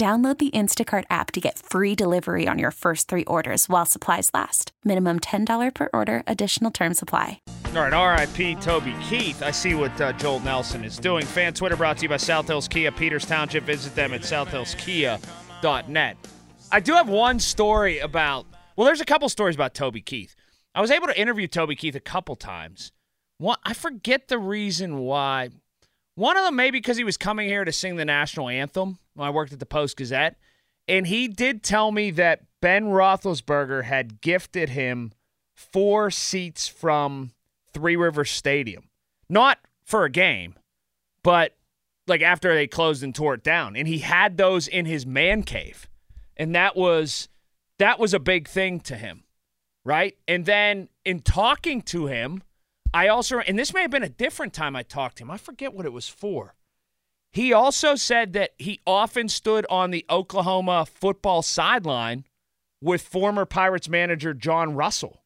Download the Instacart app to get free delivery on your first three orders while supplies last. Minimum $10 per order, additional term supply. All right, RIP Toby Keith. I see what uh, Joel Nelson is doing. Fan Twitter brought to you by South Hills Kia, Peters Township. Visit them at southhillskia.net. I do have one story about, well, there's a couple stories about Toby Keith. I was able to interview Toby Keith a couple times. One, I forget the reason why. One of them maybe because he was coming here to sing the national anthem when I worked at the Post Gazette. And he did tell me that Ben Roethlisberger had gifted him four seats from Three Rivers Stadium. Not for a game, but like after they closed and tore it down. And he had those in his man cave. And that was that was a big thing to him. Right? And then in talking to him, I also and this may have been a different time I talked to him. I forget what it was for. He also said that he often stood on the Oklahoma football sideline with former Pirates manager John Russell.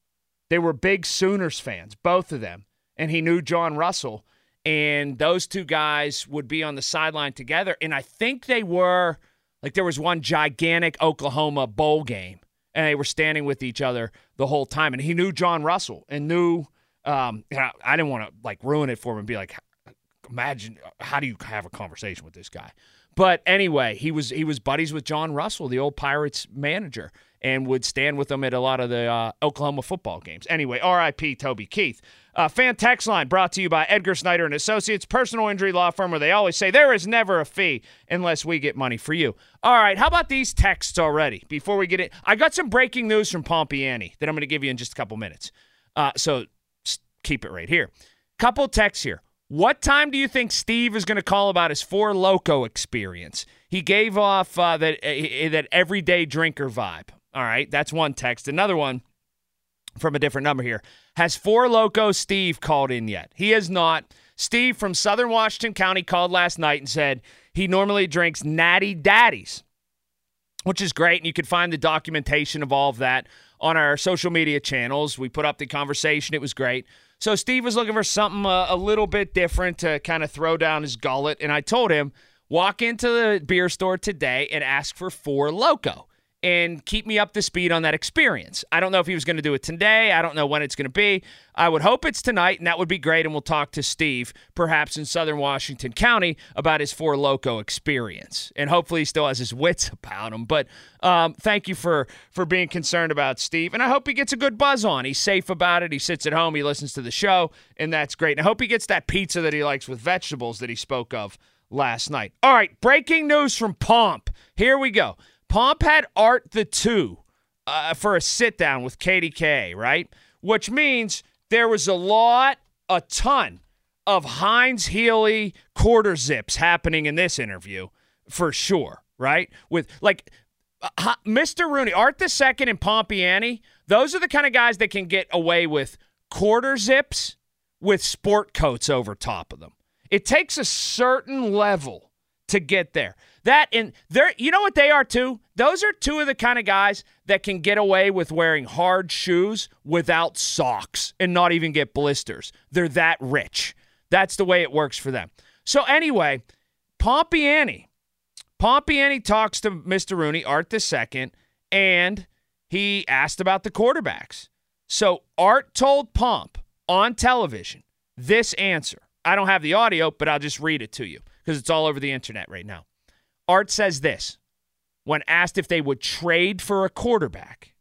They were big Sooners fans, both of them. And he knew John Russell. And those two guys would be on the sideline together. And I think they were, like, there was one gigantic Oklahoma bowl game, and they were standing with each other the whole time. And he knew John Russell and knew, um, I didn't want to, like, ruin it for him and be like, imagine how do you have a conversation with this guy? But anyway, he was he was buddies with John Russell, the old Pirates manager, and would stand with them at a lot of the uh, Oklahoma football games. Anyway, R.I.P. Toby Keith. Uh, fan text line brought to you by Edgar Snyder and Associates, personal injury law firm where they always say there is never a fee unless we get money for you. All right, how about these texts already? Before we get it, I got some breaking news from Pompeani that I'm going to give you in just a couple minutes. Uh, so keep it right here. Couple texts here. What time do you think Steve is going to call about his Four Loco experience? He gave off uh, that uh, that everyday drinker vibe. All right, that's one text. Another one from a different number here. Has Four Loco Steve called in yet? He has not. Steve from Southern Washington County called last night and said he normally drinks Natty Daddies, which is great. And you can find the documentation of all of that on our social media channels. We put up the conversation. It was great. So Steve was looking for something uh, a little bit different to kind of throw down his gullet. And I told him, walk into the beer store today and ask for Four Loco and keep me up to speed on that experience. I don't know if he was going to do it today. I don't know when it's going to be. I would hope it's tonight, and that would be great. And we'll talk to Steve, perhaps in Southern Washington County, about his Four Loco experience. And hopefully, he still has his wits about him. But um, thank you for for being concerned about Steve, and I hope he gets a good buzz on. He's safe about it. He sits at home. He listens to the show, and that's great. And I hope he gets that pizza that he likes with vegetables that he spoke of last night. All right, breaking news from Pomp. Here we go. Pomp had Art the Two uh, for a sit down with KDK, right? Which means there was a lot, a ton of Heinz Healy quarter zips happening in this interview for sure, right? With like uh, Mr. Rooney, Art the Second, and Pompeani, those are the kind of guys that can get away with quarter zips with sport coats over top of them. It takes a certain level to get there. That and they're you know what they are too? Those are two of the kind of guys that can get away with wearing hard shoes without socks and not even get blisters. They're that rich. That's the way it works for them. So anyway, Pompeani. Pompeani talks to Mr. Rooney, Art the second, and he asked about the quarterbacks. So Art told Pomp on television this answer. I don't have the audio, but I'll just read it to you because it's all over the internet right now. Art says this when asked if they would trade for a quarterback,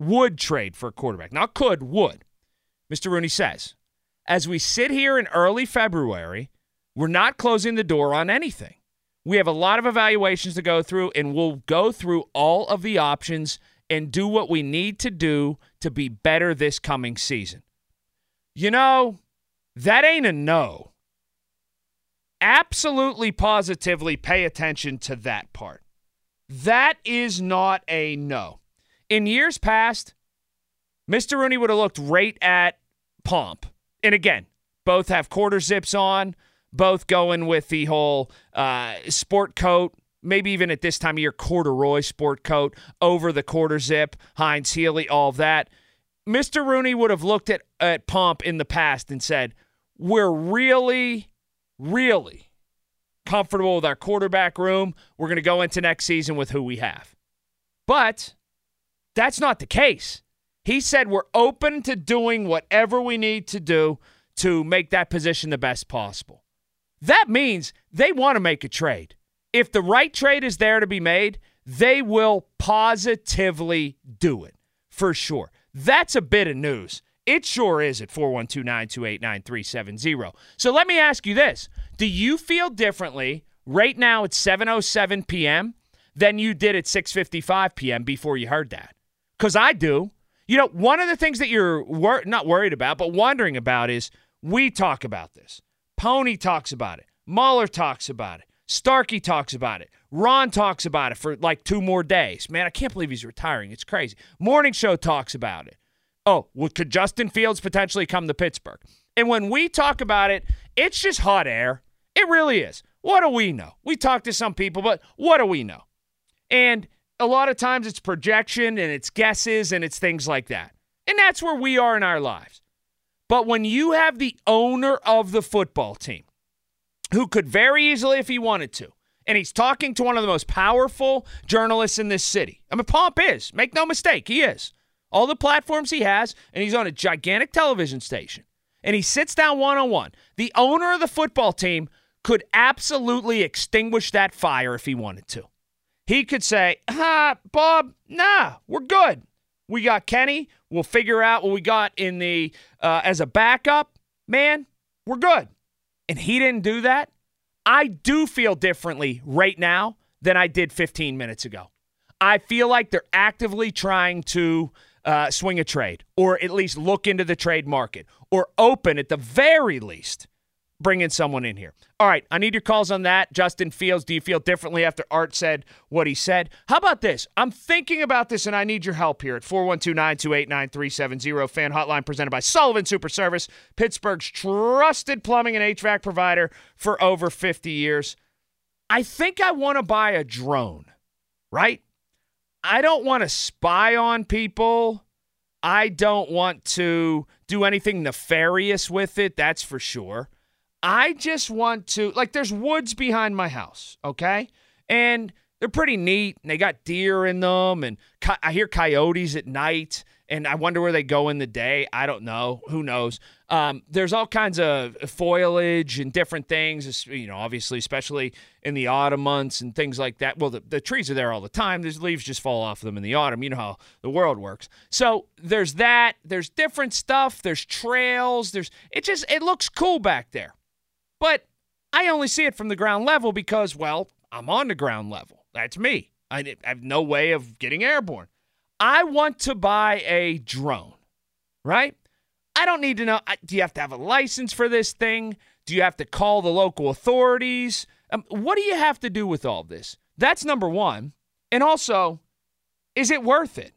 would trade for a quarterback, not could, would. Mr. Rooney says, as we sit here in early February, we're not closing the door on anything. We have a lot of evaluations to go through, and we'll go through all of the options and do what we need to do to be better this coming season. You know, that ain't a no. Absolutely, positively pay attention to that part. That is not a no. In years past, Mr. Rooney would have looked right at Pomp. And again, both have quarter zips on, both going with the whole uh, sport coat, maybe even at this time of year, corduroy sport coat over the quarter zip, Heinz Healy, all of that. Mr. Rooney would have looked at, at Pomp in the past and said, We're really, really comfortable with our quarterback room. We're going to go into next season with who we have. But that's not the case. He said we're open to doing whatever we need to do to make that position the best possible. That means they want to make a trade. If the right trade is there to be made, they will positively do it for sure. That's a bit of news. It sure is at 412 928 9370. So let me ask you this Do you feel differently right now at 7.07 p.m. than you did at 6.55 p.m. before you heard that? Because I do. You know, one of the things that you're wor- not worried about, but wondering about is we talk about this. Poni talks about it. Mahler talks about it. Starkey talks about it. Ron talks about it for like two more days. Man, I can't believe he's retiring. It's crazy. Morning Show talks about it. Oh, well, could Justin Fields potentially come to Pittsburgh? And when we talk about it, it's just hot air. It really is. What do we know? We talk to some people, but what do we know? And a lot of times it's projection and it's guesses and it's things like that. And that's where we are in our lives. But when you have the owner of the football team, who could very easily, if he wanted to, and he's talking to one of the most powerful journalists in this city. I mean, Pomp is. Make no mistake, he is all the platforms he has, and he's on a gigantic television station. And he sits down one on one. The owner of the football team could absolutely extinguish that fire if he wanted to. He could say, ah, Bob, nah, we're good. We got Kenny. We'll figure out what we got in the uh, as a backup. Man, we're good. And he didn't do that. I do feel differently right now than I did 15 minutes ago. I feel like they're actively trying to uh, swing a trade or at least look into the trade market or open at the very least bringing someone in here. All right, I need your calls on that. Justin Fields, do you feel differently after Art said what he said? How about this? I'm thinking about this and I need your help here at 412 928 9370. Fan hotline presented by Sullivan Super Service, Pittsburgh's trusted plumbing and HVAC provider for over 50 years. I think I want to buy a drone, right? I don't want to spy on people. I don't want to do anything nefarious with it, that's for sure. I just want to, like, there's woods behind my house, okay? And they're pretty neat, and they got deer in them, and I hear coyotes at night and I wonder where they go in the day. I don't know. Who knows? Um, there's all kinds of foliage and different things, you know, obviously, especially in the autumn months and things like that. Well, the, the trees are there all the time. There's leaves just fall off of them in the autumn. You know how the world works. So there's that. There's different stuff. There's trails. There's it just it looks cool back there, but I only see it from the ground level because well, I'm on the ground level. That's me. I have no way of getting airborne. I want to buy a drone, right? I don't need to know. Do you have to have a license for this thing? Do you have to call the local authorities? Um, what do you have to do with all this? That's number one. And also, is it worth it?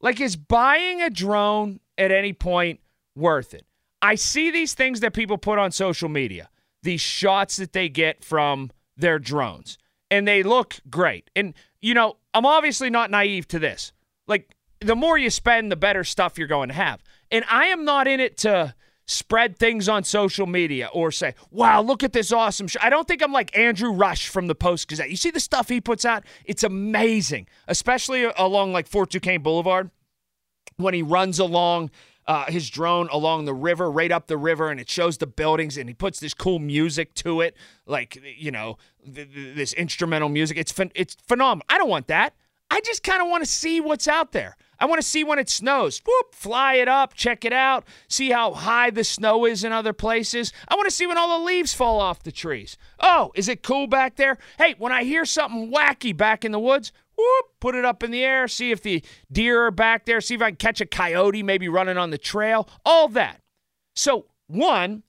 Like, is buying a drone at any point worth it? I see these things that people put on social media, these shots that they get from their drones, and they look great. And, you know, I'm obviously not naive to this. Like the more you spend, the better stuff you're going to have. And I am not in it to spread things on social media or say, wow, look at this awesome show. I don't think I'm like Andrew Rush from the Post Gazette. You see the stuff he puts out? It's amazing, especially along like Fort Duquesne Boulevard when he runs along uh, his drone along the river, right up the river, and it shows the buildings, and he puts this cool music to it, like you know th- th- this instrumental music. It's phen- it's phenomenal. I don't want that. I just kind of want to see what's out there. I want to see when it snows. Whoop, fly it up, check it out, see how high the snow is in other places. I want to see when all the leaves fall off the trees. Oh, is it cool back there? Hey, when I hear something wacky back in the woods, whoop, put it up in the air, see if the deer are back there, see if I can catch a coyote maybe running on the trail, all that. So, one,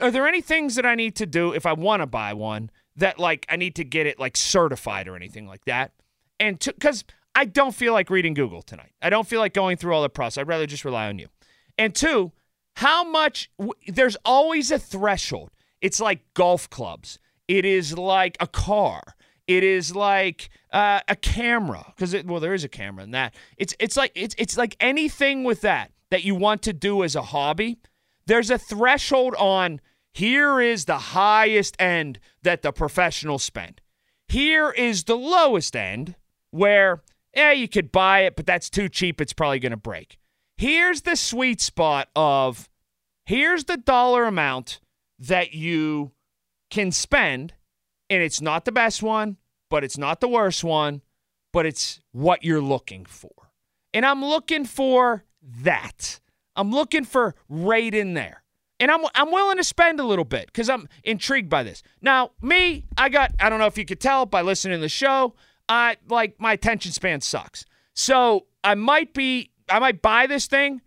are there any things that I need to do if I want to buy one that like I need to get it like certified or anything like that? And because I don't feel like reading Google tonight, I don't feel like going through all the process. I'd rather just rely on you. And two, how much? There's always a threshold. It's like golf clubs. It is like a car. It is like uh, a camera because well, there is a camera in that. It's it's like it's it's like anything with that that you want to do as a hobby. There's a threshold on here is the highest end that the professionals spend. Here is the lowest end where yeah you could buy it, but that's too cheap. It's probably going to break. Here's the sweet spot of here's the dollar amount that you can spend and it's not the best one, but it's not the worst one, but it's what you're looking for. And I'm looking for that. I'm looking for right in there. And I'm I'm willing to spend a little bit because I'm intrigued by this. Now, me, I got I don't know if you could tell by listening to the show, I like my attention span sucks. So I might be I might buy this thing,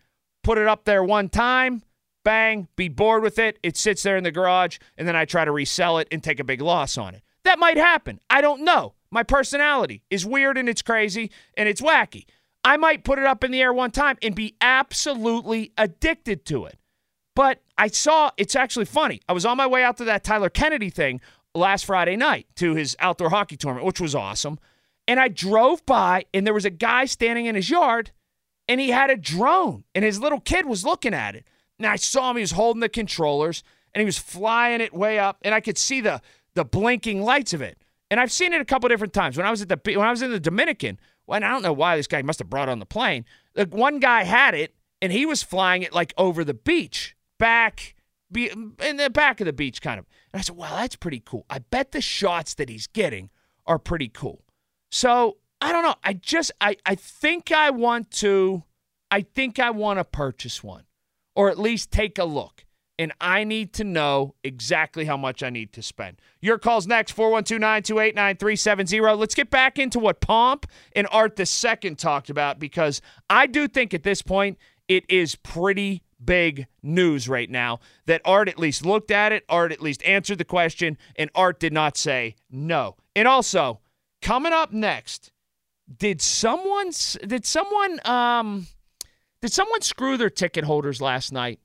put it up there one time, bang, be bored with it. It sits there in the garage, and then I try to resell it and take a big loss on it. That might happen. I don't know. My personality is weird and it's crazy and it's wacky. I might put it up in the air one time and be absolutely addicted to it. But I saw it's actually funny. I was on my way out to that Tyler Kennedy thing last Friday night to his outdoor hockey tournament, which was awesome. And I drove by and there was a guy standing in his yard and he had a drone and his little kid was looking at it. And I saw him, he was holding the controllers and he was flying it way up and I could see the the blinking lights of it. And I've seen it a couple different times. When I was at the when I was in the Dominican, well, I don't know why this guy must have brought on the plane. The one guy had it and he was flying it like over the beach, back be in the back of the beach kind of. And I said, "Wow, that's pretty cool. I bet the shots that he's getting are pretty cool." So, I don't know. I just I I think I want to I think I want to purchase one or at least take a look. And I need to know exactly how much I need to spend. Your call's next 412 928 9370. Let's get back into what Pomp and Art the Second talked about because I do think at this point it is pretty big news right now that Art at least looked at it, Art at least answered the question, and Art did not say no. And also, coming up next, did someone did someone um did someone screw their ticket holders last night?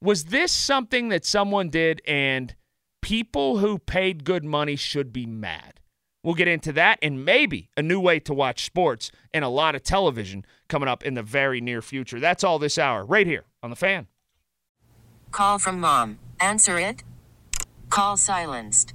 Was this something that someone did and people who paid good money should be mad? We'll get into that and maybe a new way to watch sports and a lot of television coming up in the very near future. That's all this hour, right here on the fan. Call from mom. Answer it. Call silenced.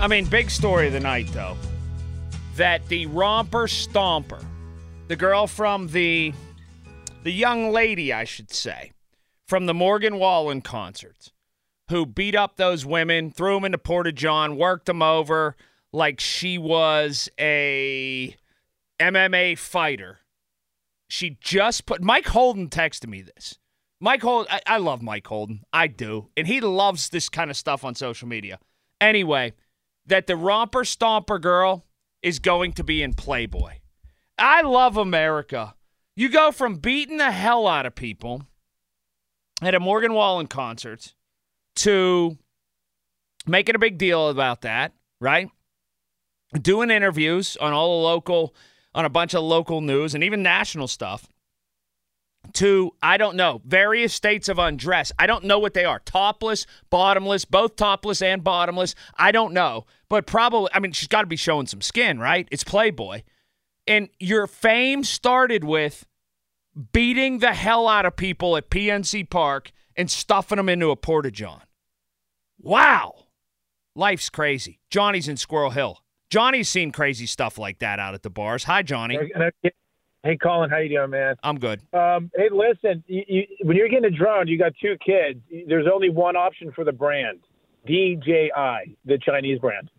I mean, big story of the night, though, that the romper stomper, the girl from the, the young lady, I should say, from the Morgan Wallen concerts, who beat up those women, threw them into Porta John, worked them over like she was a MMA fighter. She just put Mike Holden texted me this. Mike Holden, I, I love Mike Holden. I do. And he loves this kind of stuff on social media. Anyway, that the romper stomper girl is going to be in Playboy. I love America. You go from beating the hell out of people at a Morgan Wallen concert to making a big deal about that, right? Doing interviews on all the local, on a bunch of local news and even national stuff. To, I don't know, various states of undress. I don't know what they are. Topless, bottomless, both topless and bottomless. I don't know. But probably, I mean, she's got to be showing some skin, right? It's Playboy. And your fame started with beating the hell out of people at PNC Park and stuffing them into a porta john. Wow. Life's crazy. Johnny's in Squirrel Hill. Johnny's seen crazy stuff like that out at the bars. Hi, Johnny. Hey, Colin, how you doing, man? I'm good. Um, hey, listen, you, you, when you're getting a drone, you got two kids. There's only one option for the brand, DJI, the Chinese brand.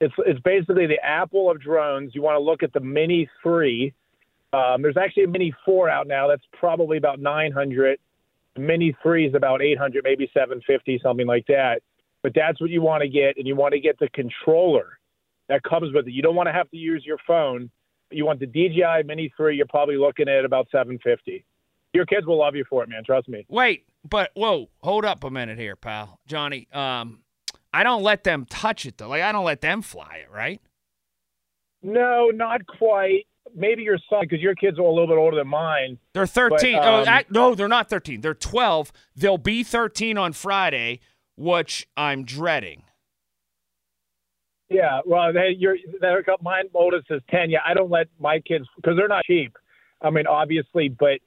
It's it's basically the Apple of drones. You want to look at the Mini Three. Um, there's actually a Mini Four out now. That's probably about 900. Mini Three is about 800, maybe 750, something like that. But that's what you want to get, and you want to get the controller that comes with it. You don't want to have to use your phone. You want the DJI Mini 3, you're probably looking at about 750. Your kids will love you for it, man. Trust me. Wait, but whoa, hold up a minute here, pal. Johnny, um, I don't let them touch it though. Like I don't let them fly it, right? No, not quite. Maybe your son, because your kids are a little bit older than mine. They're 13. But, oh, um, I- no, they're not 13. They're 12. They'll be 13 on Friday, which I'm dreading. Yeah, well, they, you're, they're, mine oldest is 10. Yeah, I don't let my kids, because they're not cheap. I mean, obviously, but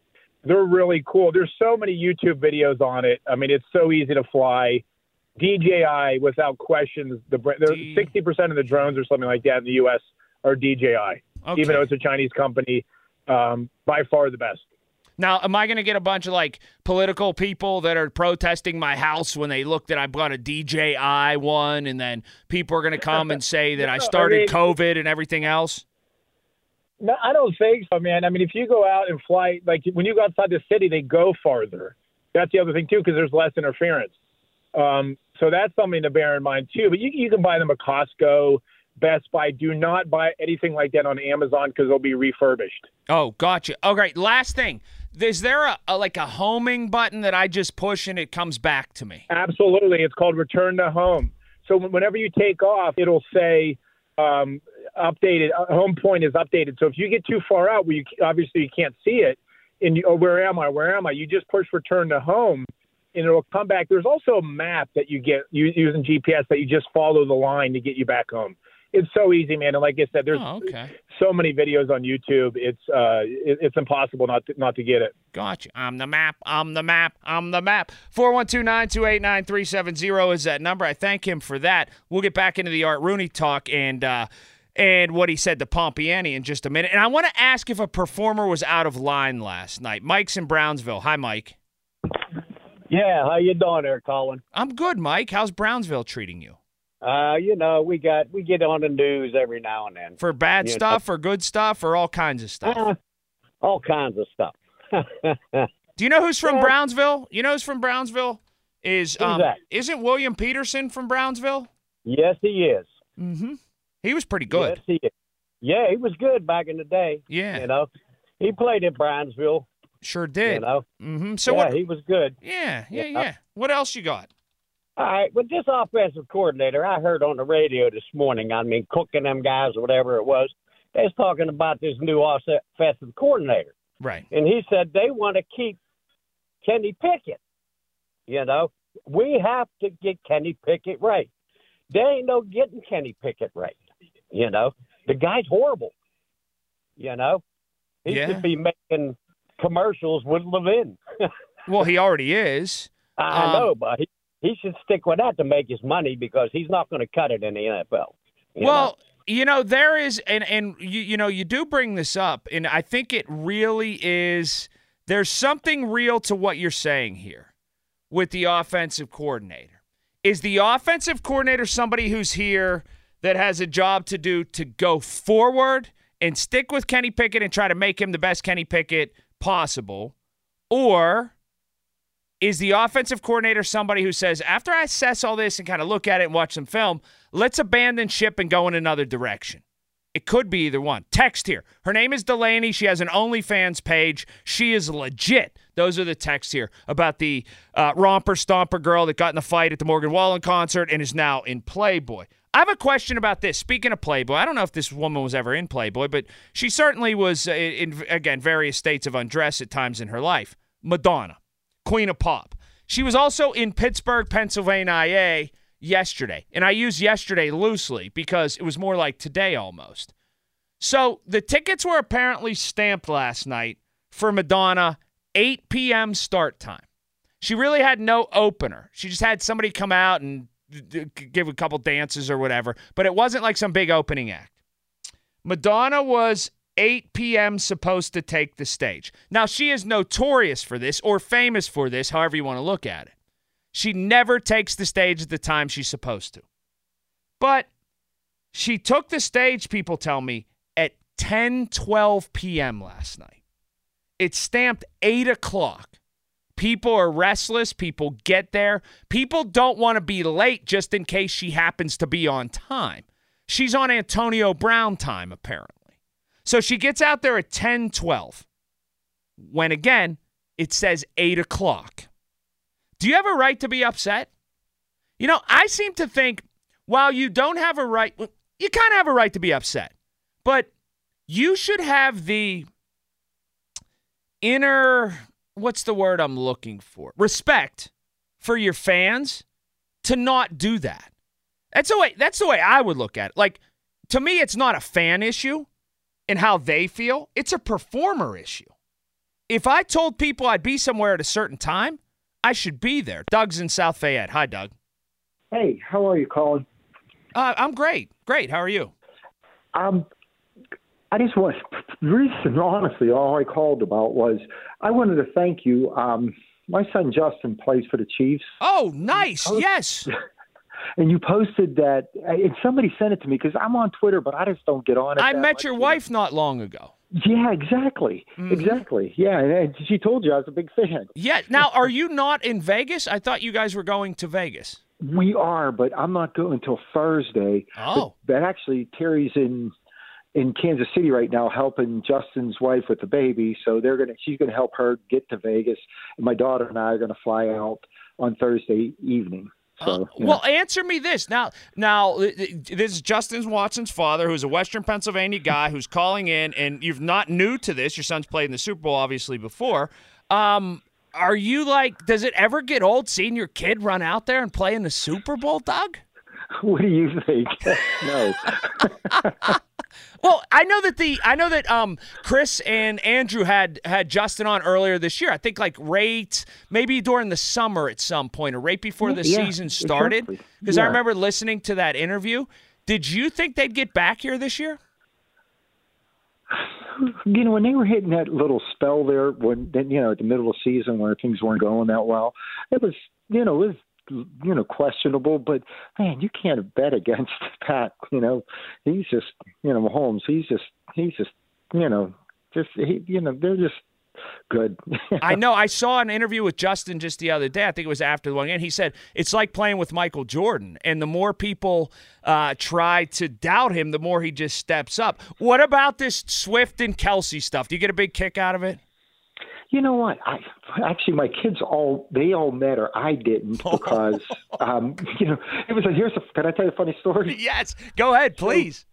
they're really cool. There's so many YouTube videos on it. I mean, it's so easy to fly. DJI, without questions, the there- 60% of the drones or something like that in the U.S. are DJI, Okay. even though it's a Chinese company. Um, by far the best. Now, am I going to get a bunch of like political people that are protesting my house when they look that I've got a DJI one, and then people are going to come and say that I No, I started mean- COVID and everything else? No, I don't think so, man. I mean, if you go out and fly, like when you go outside the city, they go farther. That's the other thing too, because there's less interference. Um, so that's something to bear in mind too. But you, you can buy them at Costco, Best Buy. Do not buy anything like that on Amazon because they'll be refurbished. Oh, gotcha. Okay, last thing. Is there a, a like a homing button that I just push and it comes back to me? Absolutely, it's called Return to Home. So whenever you take off, it'll say um, updated. Uh, home point is updated. So if you get too far out, where you obviously you can't see it, and you, oh, where am I? Where am I? You just push Return to Home, and it'll come back. There's also a map that you get using GPS that you just follow the line to get you back home. It's so easy, man. And like I said, there's Oh, okay. so many videos on YouTube. It's uh, it, it's impossible not to, not to get it. Gotcha. I'm the map. I'm the map. I'm the map. 412-928-9370 is that number. I thank him for that. We'll get back into the Art Rooney talk and uh, and what he said to Pompeani in just a minute. And I want to ask if a performer was out of line last night. Mike's in Brownsville. Hi, Mike. Yeah, how you doing there, Colin? I'm good, Mike. How's Brownsville treating you? Uh, you know, we got we get on the news every now and then For bad You know. stuff or good stuff or all kinds of stuff? Uh, all kinds of stuff. Do you know who's from Yeah. Brownsville? You know who's from Brownsville? Is um, that? isn't William Peterson from Brownsville? yes, he is. Mm-hmm. He was pretty good. Yes, he is. Yeah, he was good back in the day. Yeah. you know, he played in Brownsville. Sure did. You know, Mm-hmm. So yeah, what? he was good. Yeah, Yeah. yeah. What else you got? All right, with this offensive coordinator, I heard on the radio this morning. I mean, cooking them guys or whatever it was, they was talking about this new offensive coordinator. Right. And he said they want to keep Kenny Pickett. You know, we have to get Kenny Pickett right. There ain't no getting Kenny Pickett right. You know, the guy's horrible. You know, he Yeah. should be making commercials with Levin. Well, he already is. I Um, know, but he, he should stick with that to make his money because he's not going to cut it in the NFL. well, you know, there is, and and you you know, you do bring this up, and I think it really is. There's something real to what you're saying here with the offensive coordinator. Is the offensive coordinator somebody who's here that has a job to do to go forward and stick with Kenny Pickett and try to make him the best Kenny Pickett possible? Or is the offensive coordinator somebody who says, after I assess all this and kind of look at it and watch some film, let's abandon ship and go in another direction? It could be either one. Text here. Her name is Delaney. She has an OnlyFans page. She is legit. Those are the texts here about the uh, romper stomper girl that got in the fight at the Morgan Wallen concert and is now in Playboy. I have a question about this. Speaking of Playboy, I don't know if this woman was ever in Playboy, but she certainly was uh, in, again, various states of undress at times in her life. Madonna, Queen of Pop. She was also in Pittsburgh, Pennsylvania yesterday. And I use yesterday loosely because it was more like today almost. So the tickets were apparently stamped last night for Madonna, 8 p.m. start time. She really had no opener. She just had somebody come out and give a couple dances or whatever, but it wasn't like some big opening act. Madonna was 8 p.m. supposed to take the stage. Now, she is notorious for this or famous for this, however you want to look at it. She never takes the stage at the time she's supposed to. But she took the stage, people tell me, at 10 12 p.m. last night. It's stamped 8 o'clock. People are restless. People get there. People don't want to be late just in case she happens to be on time. She's on Antonio Brown time, apparently. So she gets out there at 10 12, when again, it says 8 o'clock. Do you have a right to be upset? You know, I seem to think while you don't have a right, you kind of have a right to be upset, but you should have the inner, what's the word I'm looking for? Respect for your fans to not do that. That's the way that's the way I would look at it. Like to me it's not a fan issue and how they feel, it's a performer issue. If I told people I'd be somewhere at a certain time, I should be there. Doug's in South Fayette. Hi, Doug. Hey, how are you, Colin? Uh, I'm great. Great. How are you? Um, I just want the reason, honestly, all I called about was I wanted to thank you. Um, my son Justin plays for the Chiefs. Oh, nice. yes. And you posted that, and somebody sent it to me because I'm on Twitter, but I just don't get on it. I met your wife not long ago. Yeah, exactly. Mm-hmm. Exactly. Yeah, and she told you I was a big fan. Yeah. Now, are you not in Vegas? I thought you guys were going to Vegas. We are, but I'm not going until Thursday. Oh. But, but actually, Terry's in in Kansas City right now helping Justin's wife with the baby, so they're gonna she's gonna help her get to Vegas, and my daughter and I are gonna fly out on Thursday evening. So, uh, well, answer me this now. Now, this is Justin Watson's father, who's a Western Pennsylvania guy who's calling in, and you're not new to this. Your son's played in the Super Bowl, obviously, before. Um, are you like? Does it ever get old seeing your kid run out there and play in the Super Bowl, Doug? What do you think? no. well, I know that the I know that um Chris and Andrew had had Justin on earlier this year. I think like right maybe during the summer at some point or right before the yeah, season started. Because exactly. yeah. I remember listening to that interview. Did you think they'd get back here this year? You know, when they were hitting that little spell there, when you know at the middle of the season where things weren't going that well, it was you know it was you know questionable, but man, you can't bet against Pat. You know, he's just you know Mahomes. He's just he's just you know just he, you know they're just good. I know. I saw an interview with Justin just the other day. I think it was after the one, and he said it's like playing with Michael Jordan, and the more people uh, try to doubt him, the more he just steps up. What about this Swift and Kelce stuff? Do you get a big kick out of it? You know what? I actually my kids all they all met or I didn't because um, you know it was a here's a can I tell you a funny story? Yes, go ahead, please.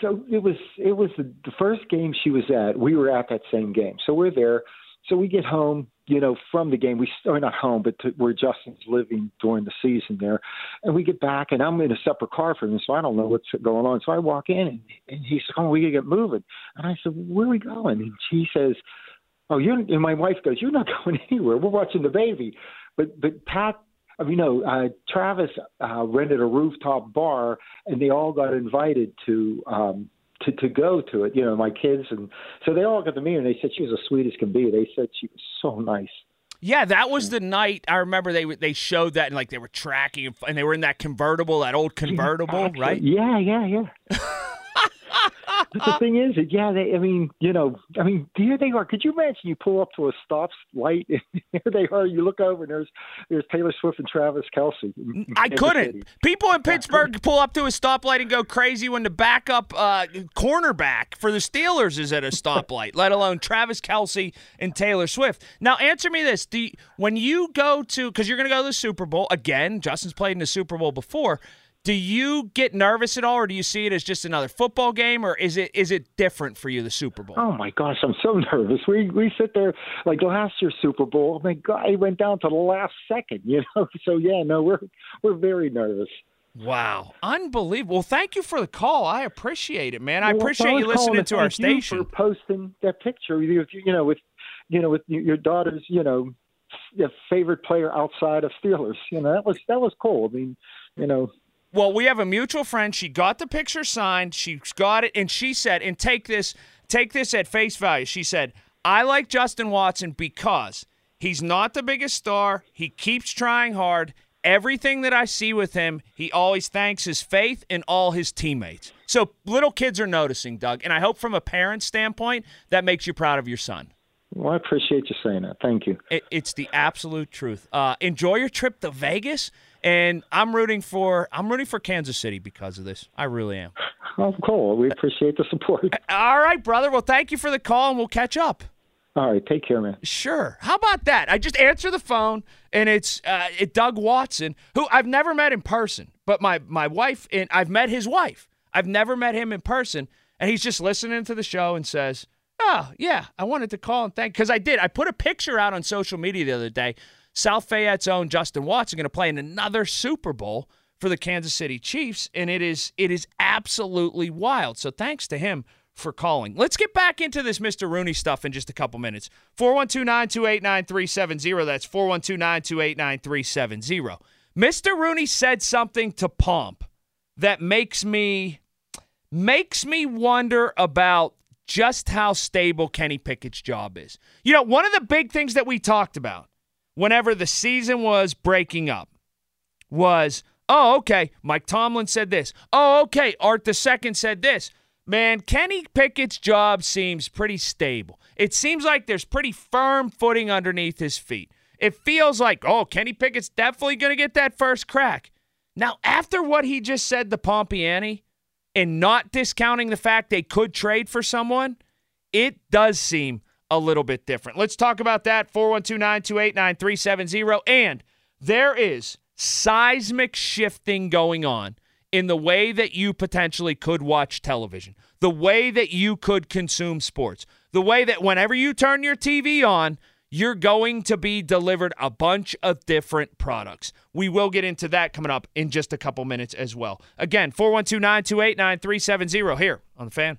So, so it was it was the, the first game she was at. We were at that same game, so we're there. So we get home, you know, from the game. We are not home, but to, where Justin's living during the season there, and we get back, and I'm in a separate car from him, so I don't know what's going on. So I walk in, and, and he said, "Oh, we gotta get moving," and I said, "Where are we going?" And she says oh, you're, and my wife goes, you're not going anywhere. We're watching the baby. But, but Pat, I mean, no, uh, Travis uh, rented a rooftop bar and they all got invited to, um, to, to go to it, you know, my kids. And so they all got to meet her and they said she was as sweet as can be. They said she was so nice. Yeah, that was the night I remember they they showed that and like they were tracking and they were in that convertible, that old convertible, right? Yeah, yeah, yeah. but the thing is, yeah, they, I mean, you know, I mean, here they are. Could you imagine you pull up to a stop light and here they are. You look over and there's there's Taylor Swift and Travis Kelce. I couldn't. People in Pittsburgh pull up to a stoplight and go crazy when the backup uh, cornerback for the Steelers is at a stoplight, let alone Travis Kelce and Taylor Swift. Now, answer me this: Do you, when you go to because you're going to go to the Super Bowl again? Justin's played in the Super Bowl before. Do you get nervous at all, or do you see it as just another football game, or is it is it different for you the Super Bowl? Oh my gosh, I'm so nervous. We we sit there like last year's Super Bowl. Oh my God, it went down to the last second. You know, so yeah, no, we're we're very nervous. Wow, unbelievable! Well, thank you for the call. I appreciate it, man. I Well, appreciate you listening to our station. for posting that picture. You, you know, with you know, with your daughter's, you know, favorite player outside of Steelers. You know, that was that was cool. I mean, you know, Well, we have a mutual friend. She got the picture signed. She's got it, and she said, and take this, take this at face value. She said, I like Justin Watson because he's not the biggest star. He keeps trying hard. Everything that I see with him, he always thanks his faith and all his teammates. So little kids are noticing, Doug, and I hope from a parent standpoint that makes you proud of your son. well, I appreciate you saying that. Thank you. It, it's the absolute truth. Uh, enjoy your trip to Vegas, and I'm rooting for I'm rooting for Kansas City because of this. I really am. Oh, cool. We appreciate the support. All right, brother. Well, thank you for the call, and we'll catch up. All right, take care, man. Sure. How about that? I just answer the phone, and it's uh, it Doug Watson, who I've never met in person, but my my wife and I've met his wife. I've never met him in person, and he's just listening to the show and says, "Oh yeah, I wanted to call and thank because I did. I put a picture out on social media the other day. South Fayette's own Justin Watson going to play in another Super Bowl for the Kansas City Chiefs, and it is it is absolutely wild. So thanks to him for calling. Let's get back into this Mr. Rooney stuff in just a couple minutes. 412 928 9370. That's 412 928 9370. Mr. Rooney said something to Pomp that makes me makes me wonder about just how stable Kenny Pickett's job is. You know, one of the big things that we talked about whenever the season was breaking up was, oh, okay, Mike Tomlin said this. Oh, okay, Art second said this. Man, Kenny Pickett's job seems pretty stable. It seems like there's pretty firm footing underneath his feet. It feels like, oh, Kenny Pickett's definitely going to get that first crack. Now, after what he just said to Pompeani, and not discounting the fact they could trade for someone, it does seem a little bit different. Let's talk about that. 412 928 9370. And there is seismic shifting going on in the way that you potentially could watch television, the way that you could consume sports, the way that whenever you turn your TV on, you're going to be delivered a bunch of different products. We will get into that coming up in just a couple minutes as well. Again, 412 928 9370 here on the fan.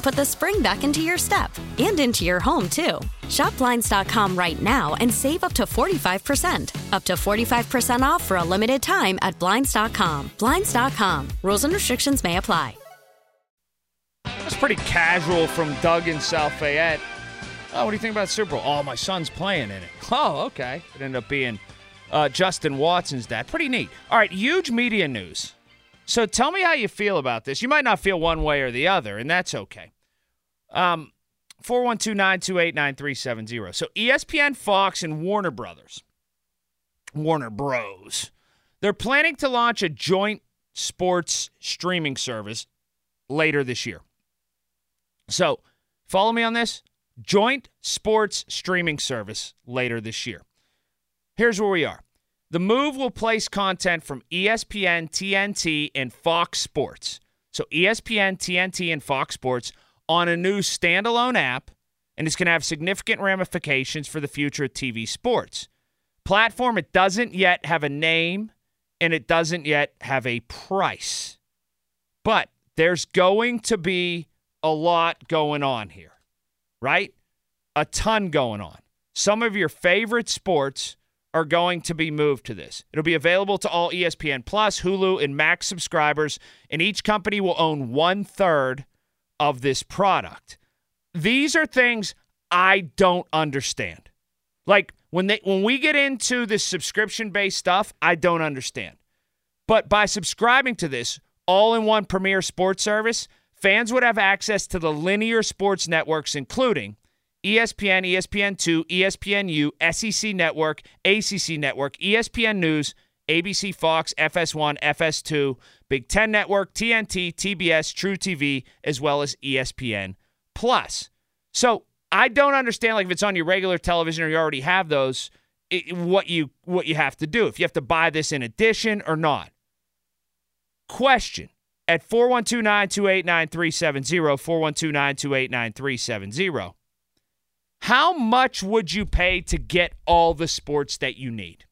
put the spring back into your step and into your home, too. Shop Blinds.com right now and save up to 45%. Up to 45% off for a limited time at Blinds.com. Blinds.com. Rules and restrictions may apply. That's pretty casual from Doug in South Fayette. Oh, what do you think about Super Bowl? Oh, my son's playing in it. Oh, okay. It ended up being uh, Justin Watson's dad. Pretty neat. All right, huge media news. So tell me how you feel about this. You might not feel one way or the other, and that's okay. Um, 412-928-9370. So ESPN, Fox, and Warner Brothers, Warner Bros, they're planning to launch a joint sports streaming service later this year. So follow me on this. Joint sports streaming service later this year. Here's where we are. The move will place content from ESPN, TNT, and Fox Sports. So ESPN, TNT, and Fox Sports on a new standalone app, and it's going to have significant ramifications for the future of TV sports. Platform, it doesn't yet have a name, and it doesn't yet have a price. But there's going to be a lot going on here, right? A ton going on. Some of your favorite sports are going to be moved to this. It'll be available to all ESPN Plus, Hulu, and Max subscribers, and each company will own one third of this product. These are things I don't understand. Like when they when we get into this subscription based stuff, I don't understand. But by subscribing to this all-in-one premier sports service, fans would have access to the linear sports networks including ESPN, ESPN2, ESPNU, SEC Network, ACC Network, ESPN News, ABC Fox, FS1, FS2, Big 10 Network, TNT, TBS, truTV, as well as ESPN Plus. So, I don't understand like if it's on your regular television or you already have those, it, what you what you have to do. If you have to buy this in addition or not. Question at 412-928-9370, 412-928-9370. How much would you pay to get all the sports that you need?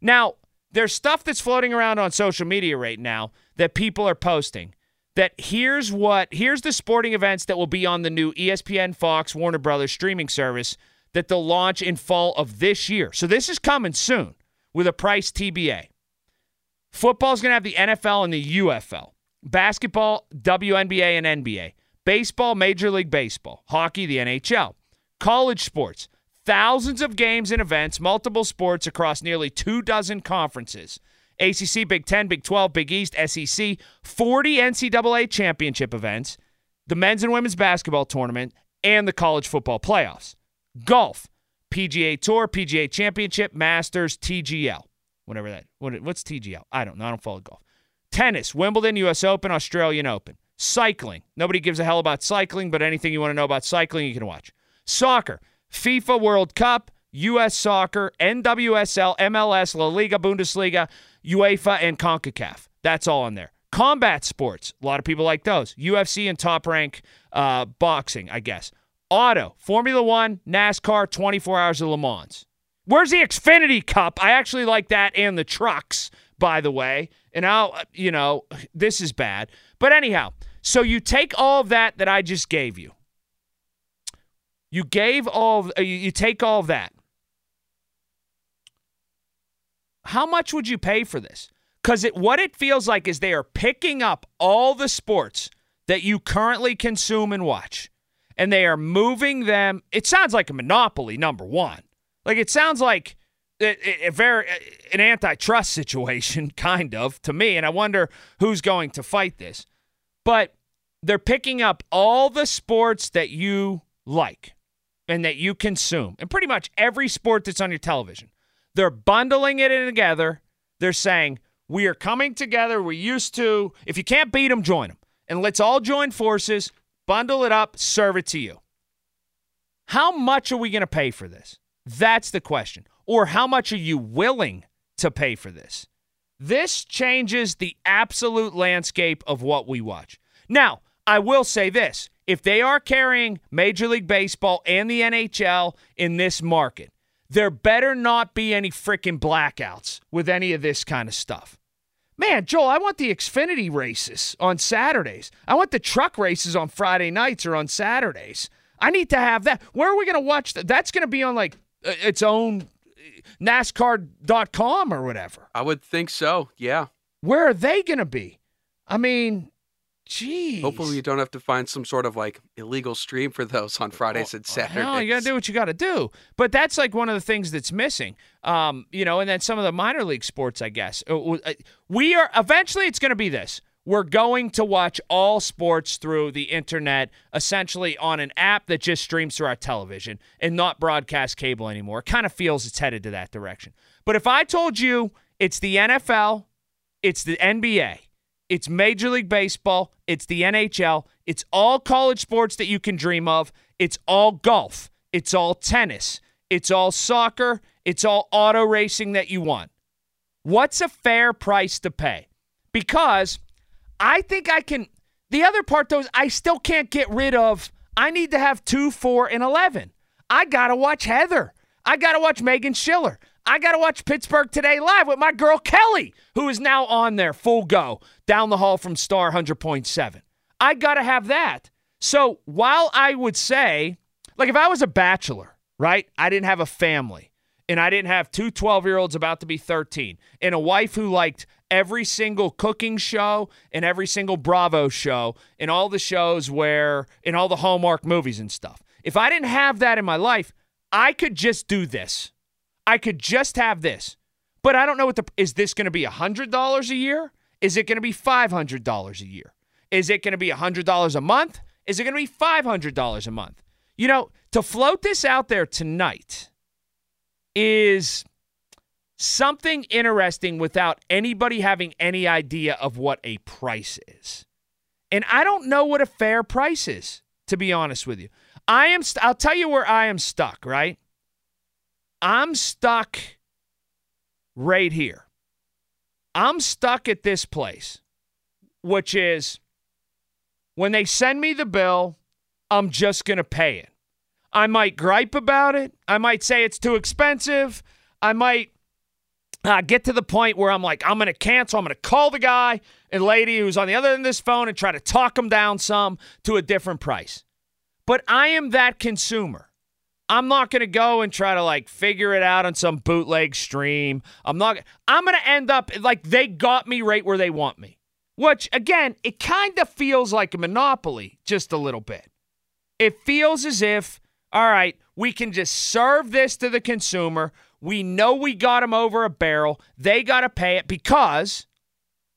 Now, there's stuff that's floating around on social media right now that people are posting that here's what here's the sporting events that will be on the new ESPN Fox Warner Brothers streaming service that they'll launch in fall of this year. So this is coming soon with a price TBA. Football's going to have the NFL and the UFL. Basketball, WNBA and NBA. Baseball, Major League Baseball. Hockey, the NHL. College sports. Thousands of games and events, multiple sports across nearly two dozen conferences. ACC, Big 10, Big 12, Big East, SEC, 40 NCAA championship events, the men's and women's basketball tournament, and the college football playoffs. Golf, PGA Tour, PGA Championship, Masters, TGL. Whatever that. What, what's TGL? I don't know. I don't follow golf. Tennis, Wimbledon, US Open, Australian Open. Cycling. Nobody gives a hell about cycling, but anything you want to know about cycling, you can watch. Soccer, FIFA World Cup, US Soccer, NWSL, MLS, La Liga, Bundesliga, UEFA, and CONCACAF. That's all in there. Combat sports. A lot of people like those. UFC and top rank uh, boxing, I guess. Auto, Formula One, NASCAR, 24 Hours of Le Mans. Where's the Xfinity Cup? I actually like that and the trucks, by the way. And I'll, you know, this is bad. But anyhow, so you take all of that that I just gave you. You gave all, uh, you take all that. How much would you pay for this? Because it, what it feels like is they are picking up all the sports that you currently consume and watch, and they are moving them. It sounds like a monopoly, number one. Like it sounds like a, a very an antitrust situation, kind of to me. And I wonder who's going to fight this. But they're picking up all the sports that you like and that you consume, and pretty much every sport that's on your television. They're bundling it in together. They're saying, we are coming together. We used to. If you can't beat them, join them. And let's all join forces, bundle it up, serve it to you. How much are we going to pay for this? That's the question. Or how much are you willing to pay for this? This changes the absolute landscape of what we watch. Now, I will say this if they are carrying Major League Baseball and the NHL in this market, there better not be any freaking blackouts with any of this kind of stuff. Man, Joel, I want the Xfinity races on Saturdays. I want the truck races on Friday nights or on Saturdays. I need to have that. Where are we going to watch that? That's going to be on like uh, its own uh, NASCAR.com or whatever. I would think so. Yeah. Where are they going to be? I mean, Jeez. Hopefully, you don't have to find some sort of like illegal stream for those on Fridays and Saturdays. No, you got to do what you got to do. But that's like one of the things that's missing. Um, you know, and then some of the minor league sports, I guess. Uh, uh, we are eventually. It's going to be this. We're going to watch all sports through the internet, essentially on an app that just streams through our television and not broadcast cable anymore. It kind of feels it's headed to that direction. But if I told you it's the NFL, it's the NBA it's Major League Baseball. It's the NHL. It's all college sports that you can dream of. It's all golf. It's all tennis. It's all soccer. It's all auto racing that you want. What's a fair price to pay? Because I think I can. The other part, though, is I still can't get rid of. I need to have two, four, and 11. I got to watch Heather. I got to watch Megan Schiller. I got to watch Pittsburgh Today live with my girl Kelly, who is now on there full go down the hall from Star 100.7. I got to have that. So while I would say, like if I was a bachelor, right? I didn't have a family and I didn't have two 12 year olds about to be 13 and a wife who liked every single cooking show and every single Bravo show and all the shows where, in all the Hallmark movies and stuff. If I didn't have that in my life, I could just do this. I could just have this. But I don't know what the is this going to be $100 a year? Is it going to be $500 a year? Is it going to be $100 a month? Is it going to be $500 a month? You know, to float this out there tonight is something interesting without anybody having any idea of what a price is. And I don't know what a fair price is, to be honest with you. I am st- I'll tell you where I am stuck, right? I'm stuck right here. I'm stuck at this place, which is when they send me the bill, I'm just going to pay it. I might gripe about it. I might say it's too expensive. I might uh, get to the point where I'm like, I'm going to cancel. I'm going to call the guy and lady who's on the other end of this phone and try to talk them down some to a different price. But I am that consumer. I'm not going to go and try to like figure it out on some bootleg stream. I'm not I'm going to end up like they got me right where they want me. Which again, it kind of feels like a monopoly just a little bit. It feels as if all right, we can just serve this to the consumer. We know we got them over a barrel. They got to pay it because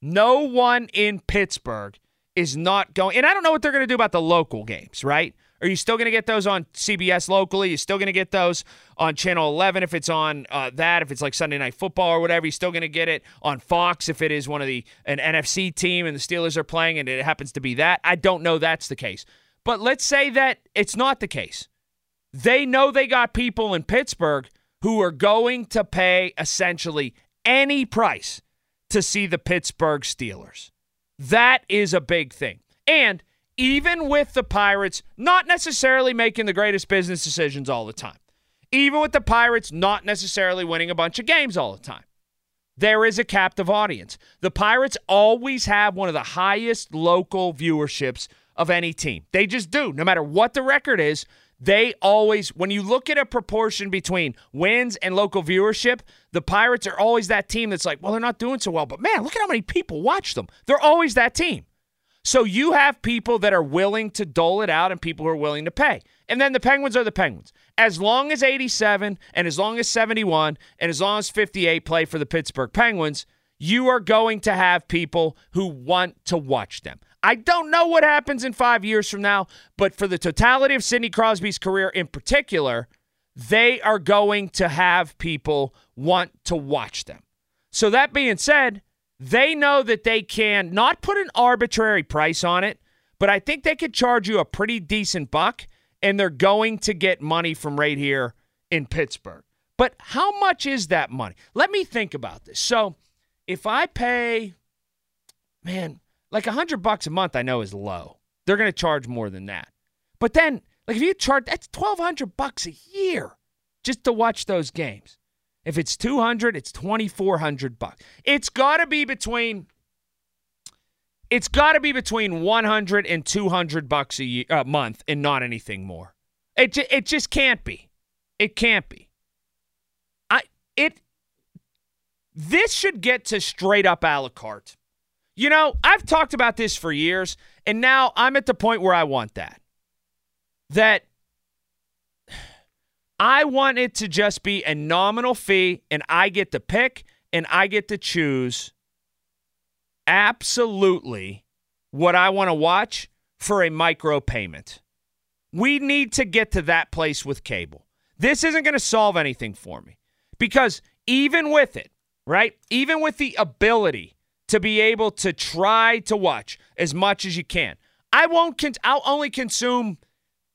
no one in Pittsburgh is not going. And I don't know what they're going to do about the local games, right? Are you still going to get those on CBS locally? You're still going to get those on Channel 11 if it's on uh, that, if it's like Sunday Night Football or whatever. You're still going to get it on Fox if it is one of the an NFC team and the Steelers are playing and it happens to be that. I don't know that's the case. But let's say that it's not the case. They know they got people in Pittsburgh who are going to pay essentially any price to see the Pittsburgh Steelers. That is a big thing. And even with the Pirates not necessarily making the greatest business decisions all the time, even with the Pirates not necessarily winning a bunch of games all the time, there is a captive audience. The Pirates always have one of the highest local viewerships of any team. They just do. No matter what the record is, they always, when you look at a proportion between wins and local viewership, the Pirates are always that team that's like, well, they're not doing so well, but man, look at how many people watch them. They're always that team. So you have people that are willing to dole it out and people who are willing to pay. And then the Penguins are the Penguins. As long as 87 and as long as 71 and as long as 58 play for the Pittsburgh Penguins, you are going to have people who want to watch them. I don't know what happens in five years from now, but for the totality of Sidney Crosby's career in particular, they are going to have people want to watch them. So, that being said, they know that they can not put an arbitrary price on it, but I think they could charge you a pretty decent buck, and they're going to get money from right here in Pittsburgh. But how much is that money? Let me think about this. So if I pay, man, like a hundred bucks a month, I know is low. they're going to charge more than that. But then, like if you charge, that's twelve hundred bucks a year just to watch those games. If it's two hundred, it's twenty four hundred bucks. It's got to be between. It's got to be between 100 and 200 bucks a year, uh, month and not anything more. It ju- it just can't be. It can't be. I it this should get to straight up a la carte. You know, I've talked about this for years, and now I'm at the point where I want that. That I want it to just be a nominal fee, and I get to pick and I get to choose absolutely what I want to watch for a micro payment. We need to get to that place with cable. This isn't going to solve anything for me because even with it, right? Even with the ability to be able to try to watch as much as you can, I won't. Con- I'll only consume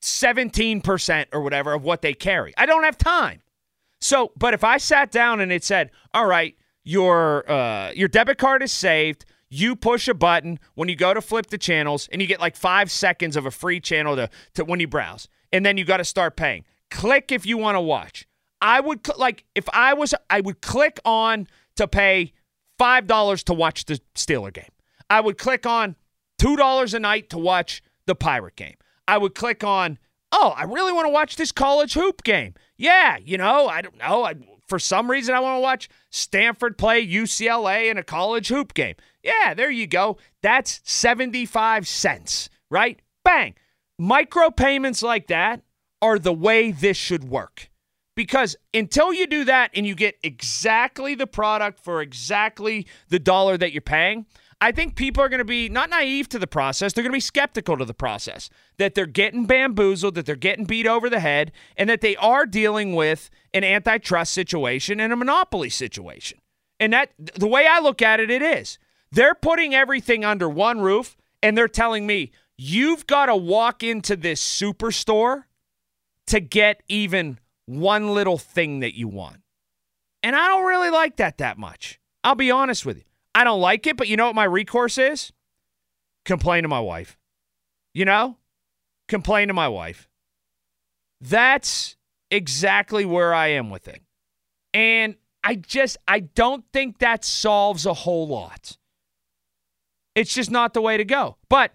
seventeen percent or whatever of what they carry. I don't have time. So, but if I sat down and it said, "All right, your uh, your debit card is saved," you push a button when you go to flip the channels, and you get like five seconds of a free channel to, to when you browse, and then you got to start paying. Click if you want to watch. I would cl- like if I was, I would click on to pay five dollars to watch the Steeler game. I would click on two dollars a night to watch the Pirate game. I would click on, oh, I really want to watch this college hoop game. Yeah, you know, I don't know. I, for some reason, I want to watch Stanford play UCLA in a college hoop game. Yeah, there you go. That's 75 cents, right? Bang. Micropayments like that are the way this should work. Because until you do that and you get exactly the product for exactly the dollar that you're paying, I think people are going to be not naive to the process. They're going to be skeptical to the process that they're getting bamboozled, that they're getting beat over the head, and that they are dealing with an antitrust situation and a monopoly situation. And that the way I look at it, it is. They're putting everything under one roof and they're telling me, you've got to walk into this superstore to get even one little thing that you want. And I don't really like that that much. I'll be honest with you. I don't like it, but you know what my recourse is? Complain to my wife. You know? Complain to my wife. That's exactly where I am with it. And I just I don't think that solves a whole lot. It's just not the way to go. But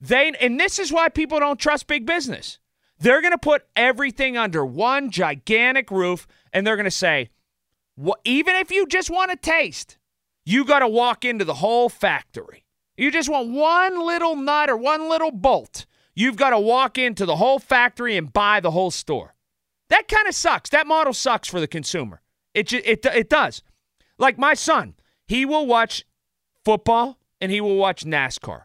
they and this is why people don't trust big business. They're going to put everything under one gigantic roof and they're going to say, well, even if you just want a taste, you got to walk into the whole factory. You just want one little nut or one little bolt. You've got to walk into the whole factory and buy the whole store. That kind of sucks. That model sucks for the consumer. It, it, it does. Like my son, he will watch football and he will watch NASCAR.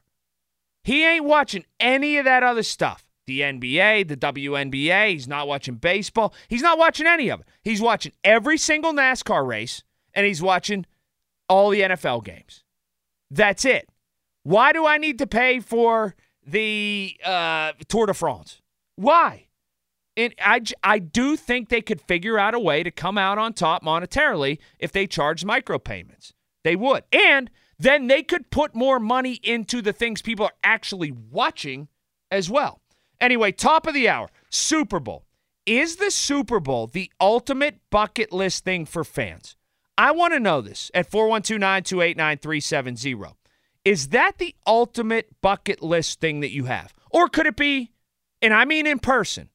He ain't watching any of that other stuff. The NBA, the WNBA, he's not watching baseball. He's not watching any of it. He's watching every single NASCAR race and he's watching all the NFL games. That's it. Why do I need to pay for the uh, Tour de France? Why? And I, I do think they could figure out a way to come out on top monetarily if they charge micropayments. They would. And then they could put more money into the things people are actually watching as well. Anyway, top of the hour Super Bowl. Is the Super Bowl the ultimate bucket list thing for fans? I want to know this at 412 928 9370. Is that the ultimate bucket list thing that you have? Or could it be, and I mean in person,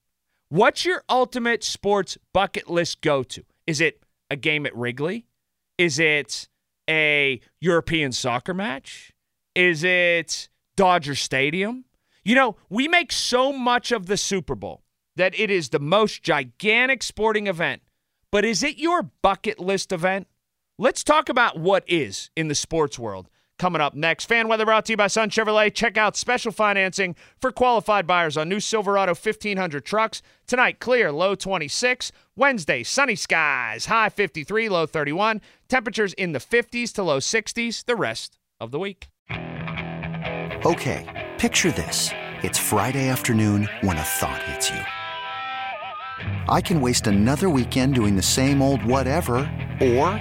what's your ultimate sports bucket list go to? Is it a game at Wrigley? Is it a European soccer match? Is it Dodger Stadium? You know, we make so much of the Super Bowl that it is the most gigantic sporting event. But is it your bucket list event? Let's talk about what is in the sports world. Coming up next, fan weather brought to you by Sun Chevrolet. Check out special financing for qualified buyers on new Silverado 1500 trucks. Tonight, clear, low 26. Wednesday, sunny skies, high 53, low 31. Temperatures in the 50s to low 60s the rest of the week. Okay, picture this. It's Friday afternoon when a thought hits you. I can waste another weekend doing the same old whatever, or